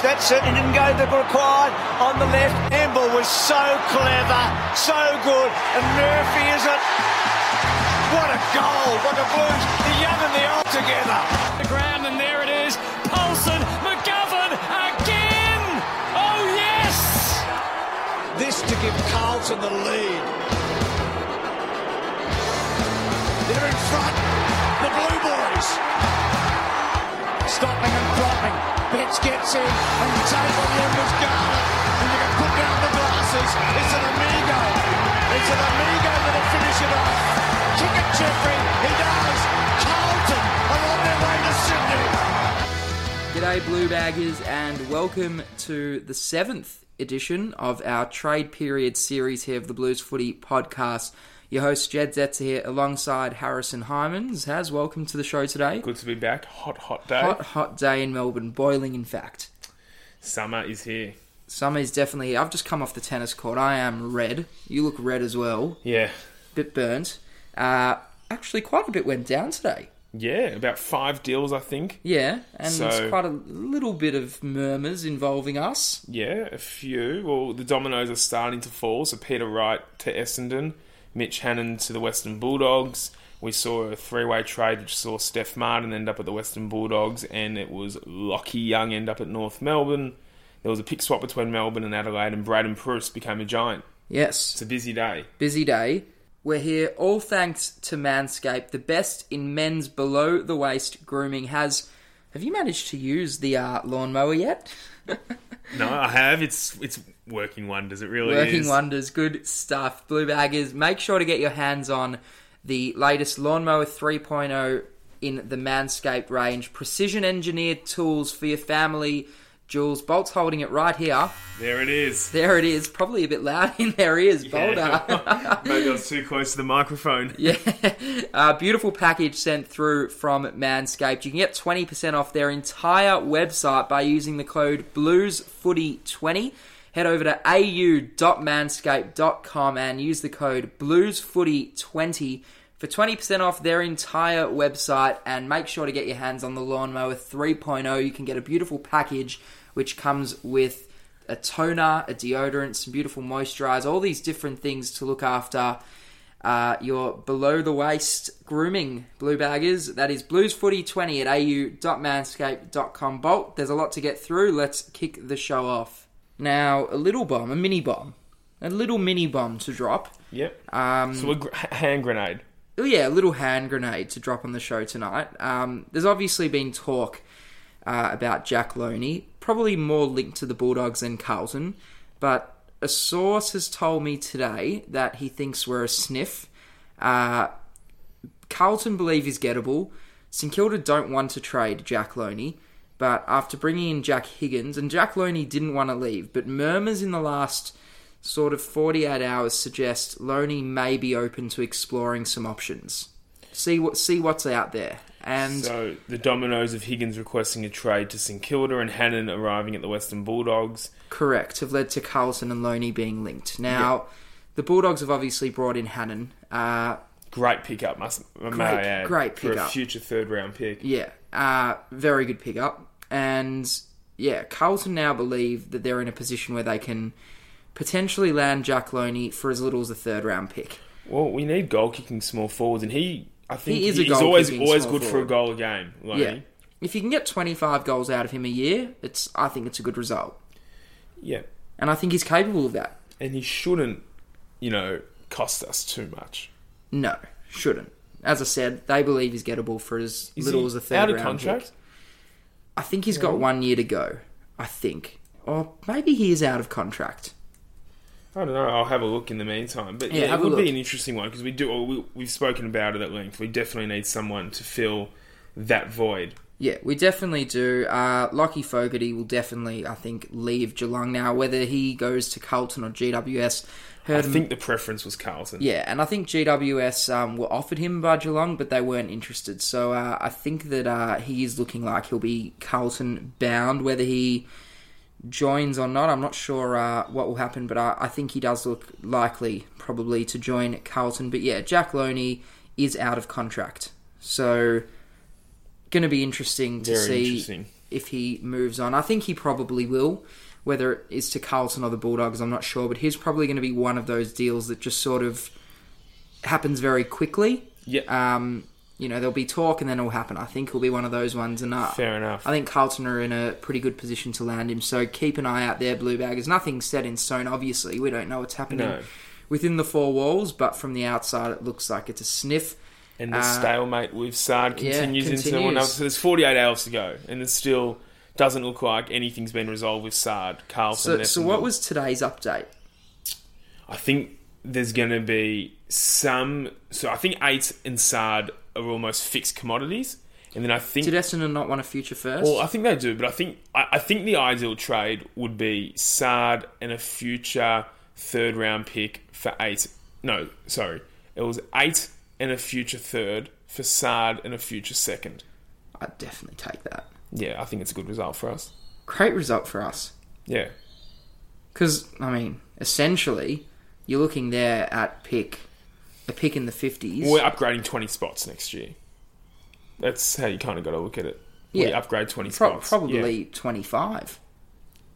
That's that's it. Didn't go the required on the left. Emble was so clever, so good, and Murphy is it. What a goal! What the Blues, the young and the old together. The ground, and there it is. Paulson, McGovern again. Oh yes! This to give Carlton the lead. They're in front. The Blue Boys. Stopping and dropping. Betts gets in and table the end was Garlett. And you can put down the glasses. It's an amigo. It's an amigo that'll finish it off. Kick it, Jeffrey. He does. Carlton are on their way to Sydney. G'day, Blue Baggers, and welcome to the seventh edition of our trade period series here of the Blues Footy podcast. Your host, Jedd Zetzer here, alongside Harrison Hymans. Has welcome to the show today. Good to be back. Hot, hot day. Hot, hot day in Melbourne, boiling in fact. Summer is here. Summer is definitely here. I've just come off the tennis court. I am red. You look red as well. Yeah. Bit burnt. Uh, actually, quite a bit went down today. Yeah, about five deals, I think. Yeah, and So- there's quite a little bit of murmurs involving us. Yeah, a few. Well, the dominoes are starting to fall. So Peter Wright to Essendon, Mitch Hannan to the Western Bulldogs. We saw a three-way trade which saw Steph Martin end up at the Western Bulldogs, and it was Lachie Young end up at North Melbourne. There was a pick swap between Melbourne and Adelaide, and Braydon Preuss became a giant. Yes. It's a busy day. busy day. We're here all thanks to Manscaped, the best in men's below the waist grooming. Has have you managed to use the uh, lawnmower yet? No, I have. It's it's working wonders. It really is. Working is. wonders, good stuff. Blue baggers, make sure to get your hands on the latest lawnmower 3.0 in the Manscaped range. Precision engineered tools for your family. Jules Bolt's holding it right here. There it is. There it is. Probably a bit loud in their ears, Boulder. Maybe I was too close to the microphone. Yeah, uh, beautiful package sent through from Manscaped. You can get 20% off their entire website by using the code BluesFooty20. Head over to au.manscaped.com and use the code BluesFooty20 for 20% off their entire website. And make sure to get your hands on the Lawnmower 3.0. You can get a beautiful package which comes with a toner, a deodorant, some beautiful moisturizer, all these different things to look after uh, your below the waist grooming blue baggers. That is bluesfooty20 at au.manscaped.com. Bolt, there's a lot to get through. Let's kick the show off. Now, a little bomb, a mini bomb, a little mini bomb to drop. Yep. Um, So a gr- hand grenade. Oh yeah, a little hand grenade to drop on the show tonight. Um, there's obviously been talk uh, about Jack Lonie, probably more linked to the Bulldogs than Carlton, but a source has told me today that he thinks we're a sniff. Uh, Carlton believe he's gettable. St Kilda don't want to trade Jack Lonie, but after bringing in Jack Higgins, and Jack Lonie didn't want to leave, but murmurs in the last sort of 48 hours suggest Lonie may be open to exploring some options. See what see what's out there. And So the dominoes of Higgins requesting a trade to St Kilda and Hannan arriving at the Western Bulldogs. correct have led to Carlton and Lonie being linked. Now, the Bulldogs have obviously brought in Hannan. Uh, Great pickup, must may I add, great pickup for a future third round pick. Yeah, uh, very good pickup. And yeah, Carlton now believe that they're in a position where they can potentially land Jack Lonie for as little as a third round pick. Well, we need goal kicking small forwards, and he, I think, He is a he's always always good for a goal a game. Lonie. Yeah. If you can get 25 goals out of him a year, it's I think it's a good result. yeah, And I think he's capable of that. and he shouldn't, you know, cost us too much. No, shouldn't. As I said, they believe he's gettable for as Is little as a third out round contract? pick. I think he's got one year to go. I think. Or maybe he is out of contract. I don't know. I'll have a look in the meantime. But Yeah, yeah, it would be an interesting one because we do. We, we've spoken about it at length. We definitely need someone to fill that void. Yeah, we definitely do. Uh, Lachie Fogarty will definitely, I think, leave Geelong now. Whether he goes to Carlton or GWS, heard him- think the preference was Carlton. Yeah, and I think GWS um, were offered him by Geelong, but they weren't interested. So uh, I think that uh, he is looking like he'll be Carlton bound. Whether he joins or not, I'm not sure uh, what will happen, but I, I think he does look likely probably to join Carlton. But yeah, Jack Lonie is out of contract, so going to be interesting to Very see interesting. if he moves on. I think he probably will. Whether it is to Carlton or the Bulldogs, I'm not sure, but he's probably going to be one of those deals that just sort of happens very quickly. Yeah. Um, you know, there'll be talk and then it'll happen. I think it'll be one of those ones. And uh, Fair enough. I think Carlton are in a pretty good position to land him. So keep an eye out there, Blue Baggers. Nothing's set in stone. Obviously, we don't know what's happening No. within the four walls, but from the outside, it looks like it's a sniff. And the Uh, stalemate with Saad yeah, continues, into continues. one. So there's 48 hours to go, and it still doesn't look like anything's been resolved with Saad, Carlton. So, so what was today's update? I think there's going to be some. So I think eight and Saad are almost fixed commodities, and then I think. Did Essendon not want a future first? well, I think they do, but I think I, I think the ideal trade would be Saad and a future third round pick for eight. No, sorry, it was eight and a future third for Saad and a future second. I'd definitely take that. Yeah, I think it's a good result for us. Great result for us. Yeah, Because, I mean, essentially, you're looking there at pick, a pick in the 50s. we're upgrading twenty spots next year. That's how you kind of got to look at it. We Yeah. upgrade twenty Pro- spots. probably 25.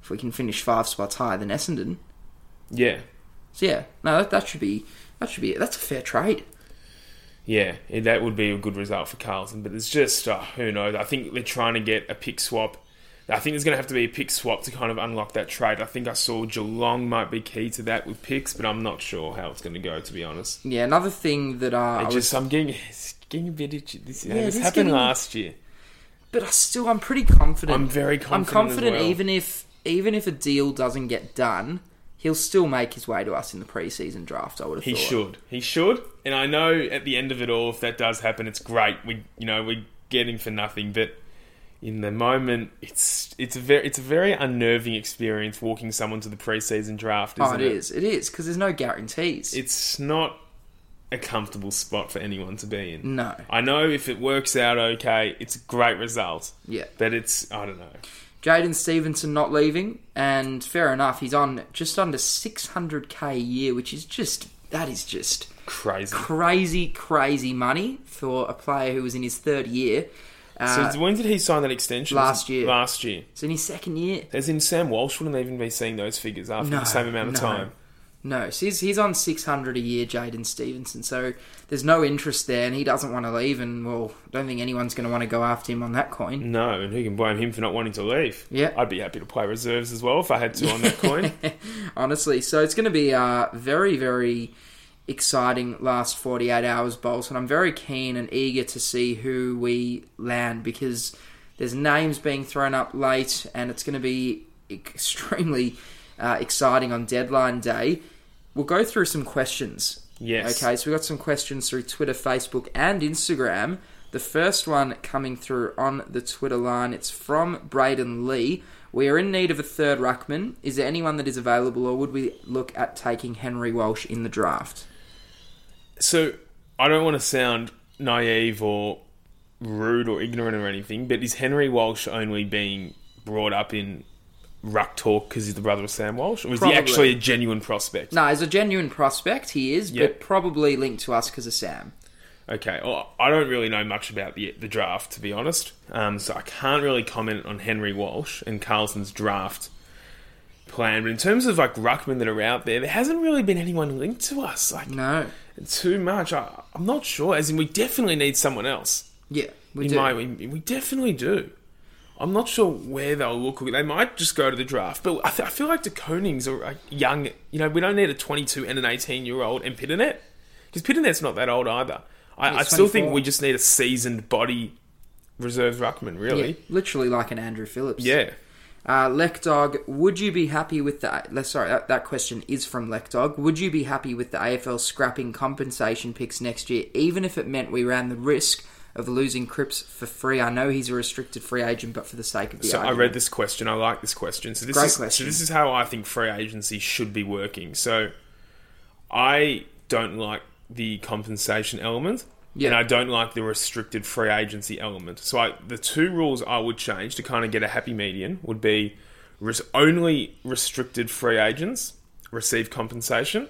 If we can finish five spots higher than Essendon. Yeah. yeah. So, yeah, no, that, that should be, that should be, that's a fair trade. Yeah, that would be a good result for Carlton, but it's just uh, who knows. I think they're trying to get a pick swap. I think there's going to have to be a pick swap to kind of unlock that trade. I think I saw Geelong might be key to that with picks, but I'm not sure how it's going to go. To be honest, Yeah, another thing that uh, I I was just I'm getting it's getting a bit itchy. This, Yeah, this it is happened getting- last year. But I still, I'm pretty confident. I'm very confident I'm confident, well. even if even if a deal doesn't get done, he'll still make his way to us in the preseason draft. I would have He thought. should. He should. And I know at the end of it all, if that does happen, it's great. We, you know, we're getting for nothing. But in the moment, it's it's a very it's a very unnerving experience walking someone to the preseason draft. Oh, Isn't it is. It is because there's no guarantees. It's not a comfortable spot for anyone to be in. no. I know if it works out okay, it's a great result. Yeah. But it's I don't know. Jaidyn Stephenson not leaving, and fair enough, he's on just under 600k a year, which is just that is just Crazy. crazy, crazy money for a player who was in his third year. Uh, so when did he sign that extension? last year. Last year. it's in his second year. As in Sam Walsh wouldn't even be seeing those figures after No, the same amount of no. time. No, so he's, he's on 600 a year, Jaidyn Stephenson. So there's no interest there, and he doesn't want to leave. And well, I don't think anyone's going to want to go after him on that coin. No, and who can blame him for not wanting to leave? Yeah. I'd be happy to play reserves as well if I had to on that coin. Honestly, so it's going to be a very, very exciting last 48 hours, Bolton. I'm very keen and eager to see who we land because there's names being thrown up late, and it's going to be extremely uh, exciting on deadline day. We'll go through some questions. Yes. Okay, so we got some questions through Twitter, Facebook, and Instagram. The first one coming through on the Twitter line, it's from Braden Lee. We are in need of a third ruckman. Is there anyone that is available, or would we look at taking Henry Walsh in the draft? So I don't want to sound naive or rude or ignorant or anything, but is Henry Walsh only being brought up in ruck talk because he's the brother of Sam Walsh, or is Probably. he actually a genuine prospect? No, as a genuine prospect, he is, Yep. but probably linked to us because of Sam. Okay, well, I don't really know much about the the draft to be honest, um, so I can't really comment on Henry Walsh and Carlton's draft plan. But in terms of like ruckmen that are out there, there hasn't really been anyone linked to us like No. too much. I, I'm not sure. As in, we definitely need someone else. Yeah, we in do. my, we, we definitely do. I'm not sure where they'll look. They might just go to the draft, but I, th- I feel like the Konings are like, young. You know, we don't need a 22 and an 18 year old and Pittonet because Pittonet's not that old either. I, I still think we just need a seasoned body reserve ruckman. Really, Yeah, literally like an Andrew Phillips. yeah. Uh, Lekdog, would you be happy with the? Sorry, that, that question is from Lekdog. Would you be happy with the AFL scrapping compensation picks next year, even if it meant we ran the risk of losing Cripps for free? I know he's a restricted free agent, but for the sake of the So I read this question. I like this question. So this Great is question. so this is how I think free agency should be working. So I don't like the compensation element, Yeah. and I don't like the restricted free agency element. So I, the two rules I would change to kind of get a happy median would be res- only restricted free agents receive compensation,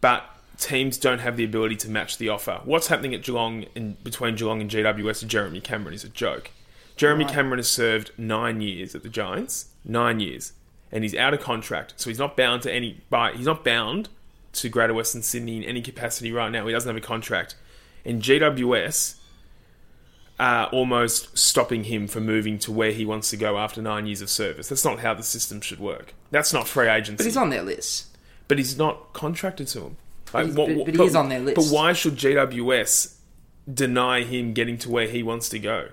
but teams don't have the ability to match the offer. What's happening at Geelong in between Geelong and GWS and Jeremy Cameron is a joke. Jeremy Right. Cameron has served nine years at the Giants, nine years, and he's out of contract, so he's not bound to any. By he's not bound to Greater Western Sydney in any capacity right now. He doesn't have a contract, and GWS are almost stopping him from moving to where he wants to go after nine years of service. That's not how the system should work. That's not free agency. But he's on their list. But he's not contracted to them. Like, he's- but- but he is on their list. But why should GWS deny him getting to where he wants to go?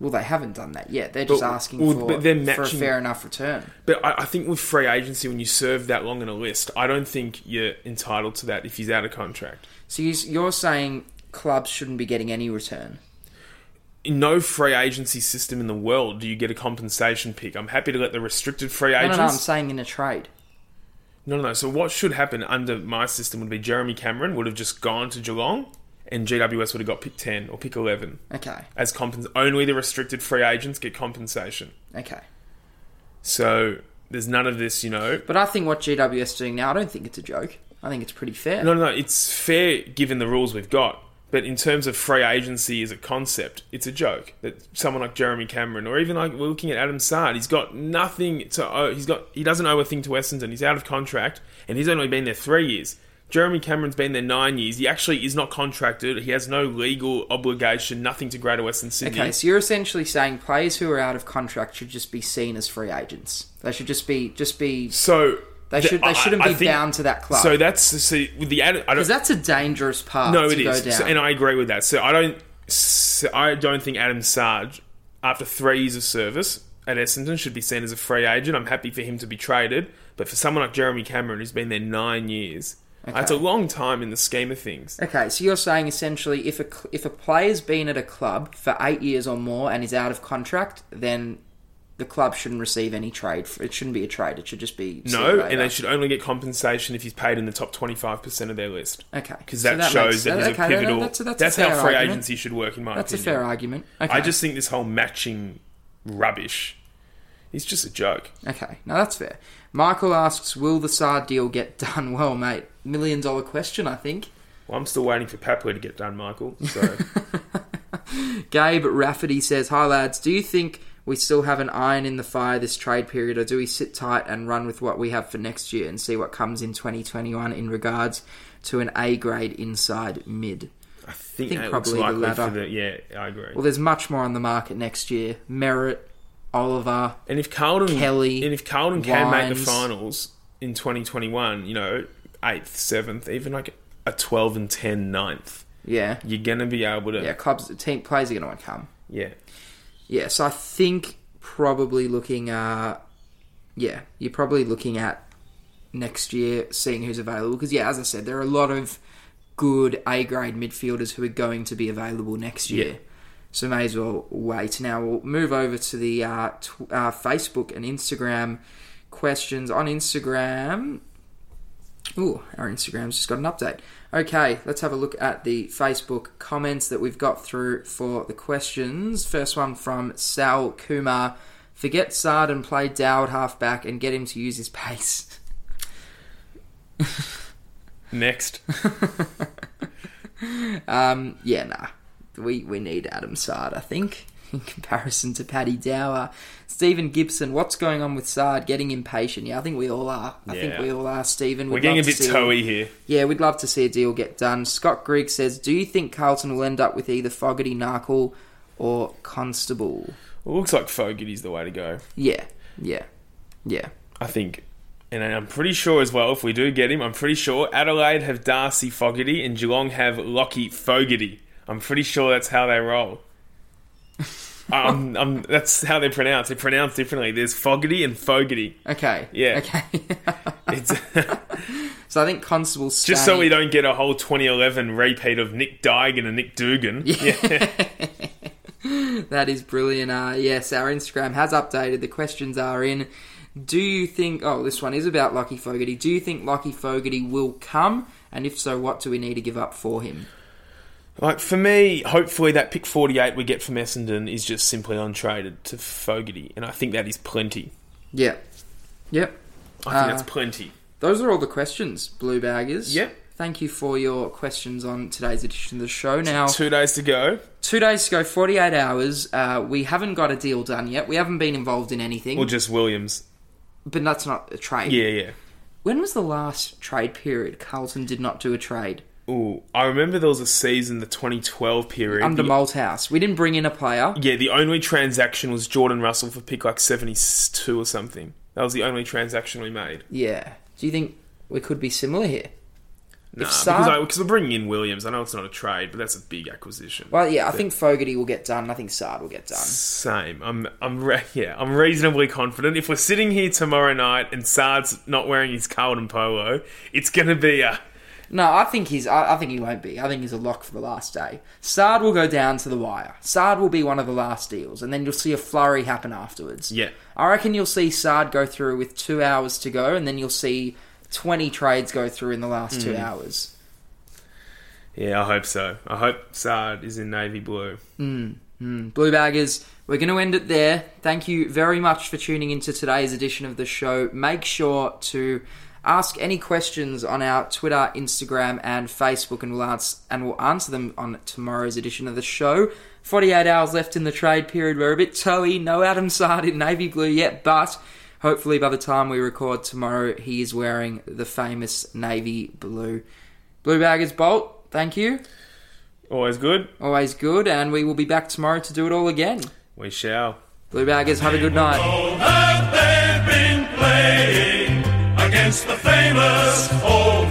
Well, they haven't done that yet. They're just But- asking well, for, but they're for a fair enough return. But I, I think with free agency, when you serve that long in a list, I don't think you're entitled to that if he's out of contract. So you- you're saying clubs shouldn't be getting any return? In no free agency system in the world do you get a compensation pick. I'm happy to let the restricted free No, agents. no, no. I'm saying in a trade. No, no, no. So what should happen under my system would be Jeremy Cameron would have just gone to Geelong, and GWS would have got pick ten or pick eleven Okay. as compens. Only the restricted free agents get compensation. Okay. So there's none of this, you know. But I think what GWS is doing now, I don't think it's a joke. I think it's pretty fair. No, no, no. It's fair given the rules we've got. But in terms of free agency as a concept, it's a joke that someone like Jeremy Cameron, or even like we're looking at Adam Saad, he's got nothing to owe. He's got he doesn't owe a thing to Essendon. He's out of contract, and he's only been there three years. Jeremy Cameron's been there nine years. He actually is not contracted. He has no legal obligation, nothing to Greater Western Sydney. Okay, so you're essentially saying players who are out of contract should just be seen as free agents. They should just be just be. So They the- should. They shouldn't I be think- bound to that club. So that's see with the ad- I don't, because that's a dangerous path. No, to it go down. So- and I agree with that. So I don't, so I don't think Adam Saad, after three years of service at Essendon, should be seen as a free agent. I'm happy for him to be traded, but for someone like Jeremy Cameron, who's been there nine years, that's a long time in the scheme of things. Okay, so you're saying essentially if a if a player's been at a club for eight years or more and is out of contract, then the club shouldn't receive any trade. It shouldn't be a trade. It should just be No, and they should only get compensation if he's paid in the top 25% of their list. Okay, Because So that, shows makes- that he's okay, a pivotal. That's, that's, that's a how free argument. agency should work, in my That's a fair argument. Okay. I just think this whole matching rubbish is just a joke. Okay, now that's fair. Michael asks, "Will the Saad deal get done?" Well, mate, million dollar question, I think. Well, I'm still waiting for Papley to get done, Michael. So. Gabe Rafferty says, "Hi lads, do you think we still have an iron in the fire this trade period, or do we sit tight and run with what we have for next year and see what comes in 2021 in regards to an A grade inside mid?" I think, think probably the latter. the yeah. I agree. Well, there's much more on the market next year. Merrett, Oliver, and if Carlton Kelly, and if Carlton can make the finals in 2021, you know, eighth, seventh, even like a 12 and 10 ninth, yeah, you're gonna be able to yeah, clubs, team players are gonna want to come. yeah. Yeah, so I think probably looking uh yeah, you're probably looking at next year seeing who's available because yeah, as I said, there are a lot of good A grade midfielders who are going to be available next year. Yeah. So may as well wait. Now we'll move over to the uh, tw- uh, Facebook and Instagram questions on Instagram. Ooh, our Instagram's just got an update. Okay, let's have a look at the Facebook comments that we've got through for the questions. First one from Sal Kumar. Forget Saad and play Dowd halfback and get him to use his pace. Next, Um, yeah, nah. We, we need Adam Saad, I think, in comparison to Paddy Dower. Stephen Gibson, what's going on with Saad? Getting impatient. Yeah, I think we all are. I think we all are, Stephen. we're getting a bit toey here. Yeah, we'd love to see a deal get done. Scott Grigg says, "Do you think Carlton will end up with either Fogarty, Narkle, or Constable?" It looks like Fogarty's the way to go. Yeah, yeah, yeah. I think, and I'm pretty sure as well. If we do get him, I'm pretty sure Adelaide have Darcy Fogarty and Geelong have Lachie Fogarty. I'm pretty sure that's how they roll. Um, um, that's how they pronounce. They pronounce differently. There's Fogarty and Fogarty. Okay. Yeah. Okay. It's so I think Constable's just so we don't get a whole 2011 repeat of Nick Dygan and Nick Dugan. Yeah. That is brilliant. Uh, yes, our Instagram has updated. The questions are in. Do you think? Oh, this one is about Lucky Fogarty. Do you think Lucky Fogarty will come? And if so, what do we need to give up for him? Like for me, hopefully that pick 48 we get from Essendon is just simply untraded to Fogarty, and I think that is plenty. Yeah. Yep. I think Uh, that's plenty. Those are all the questions, Blue Baggers. Yep. thank you for your questions on today's edition of the show. Now, Two days to go. two days to go, 48 hours. Uh, we haven't got a deal done yet. We haven't been involved in anything, Or just Williams. but that's not a trade. Yeah, yeah. When was the last trade period Carlton did not do a trade? Ooh, I remember there was a season, the 2012 period. Under the, Malthouse. We didn't bring in a player. Yeah, the only transaction was Jordan Russell for pick like 72 or something. That was the only transaction we made. Yeah. Do you think we could be similar here? Nah, Saab- because, I, because we're bringing in Williams. I know it's not a trade, but that's a big acquisition. Well, yeah, I think Fogarty will get done. I think Saad will get done. Same. I'm. I'm. Re- yeah. I'm reasonably confident. If we're sitting here tomorrow night and Saad's not wearing his Carlton polo, it's going to be a. No, I think he's. I, I think he won't be. I think he's a lock for the last day. Saad will go down to the wire. Saad will be one of the last deals, and then you'll see a flurry happen afterwards. Yeah. I reckon you'll see Saad go through with two hours to go, and then you'll see twenty trades go through in the last Mm. two hours. Yeah, I hope so. I hope Saad is in navy blue. Blue Baggers, we're going to end it there. Thank you very much for tuning into today's edition of the show. Make sure to ask any questions on our Twitter, Instagram, and Facebook, and we'll answer, and we'll answer them on tomorrow's edition of the show. 48 hours left in the trade period. We're a bit toey. No Adam Saad in navy blue yet, but hopefully by the time we record tomorrow, he is wearing the famous navy blue. Blue Baggers Bolt, thank you. Always good. Always good, and we will be back tomorrow to do it all again. We shall. Blue Baggers, have a good night. Oh, against the famous old blue?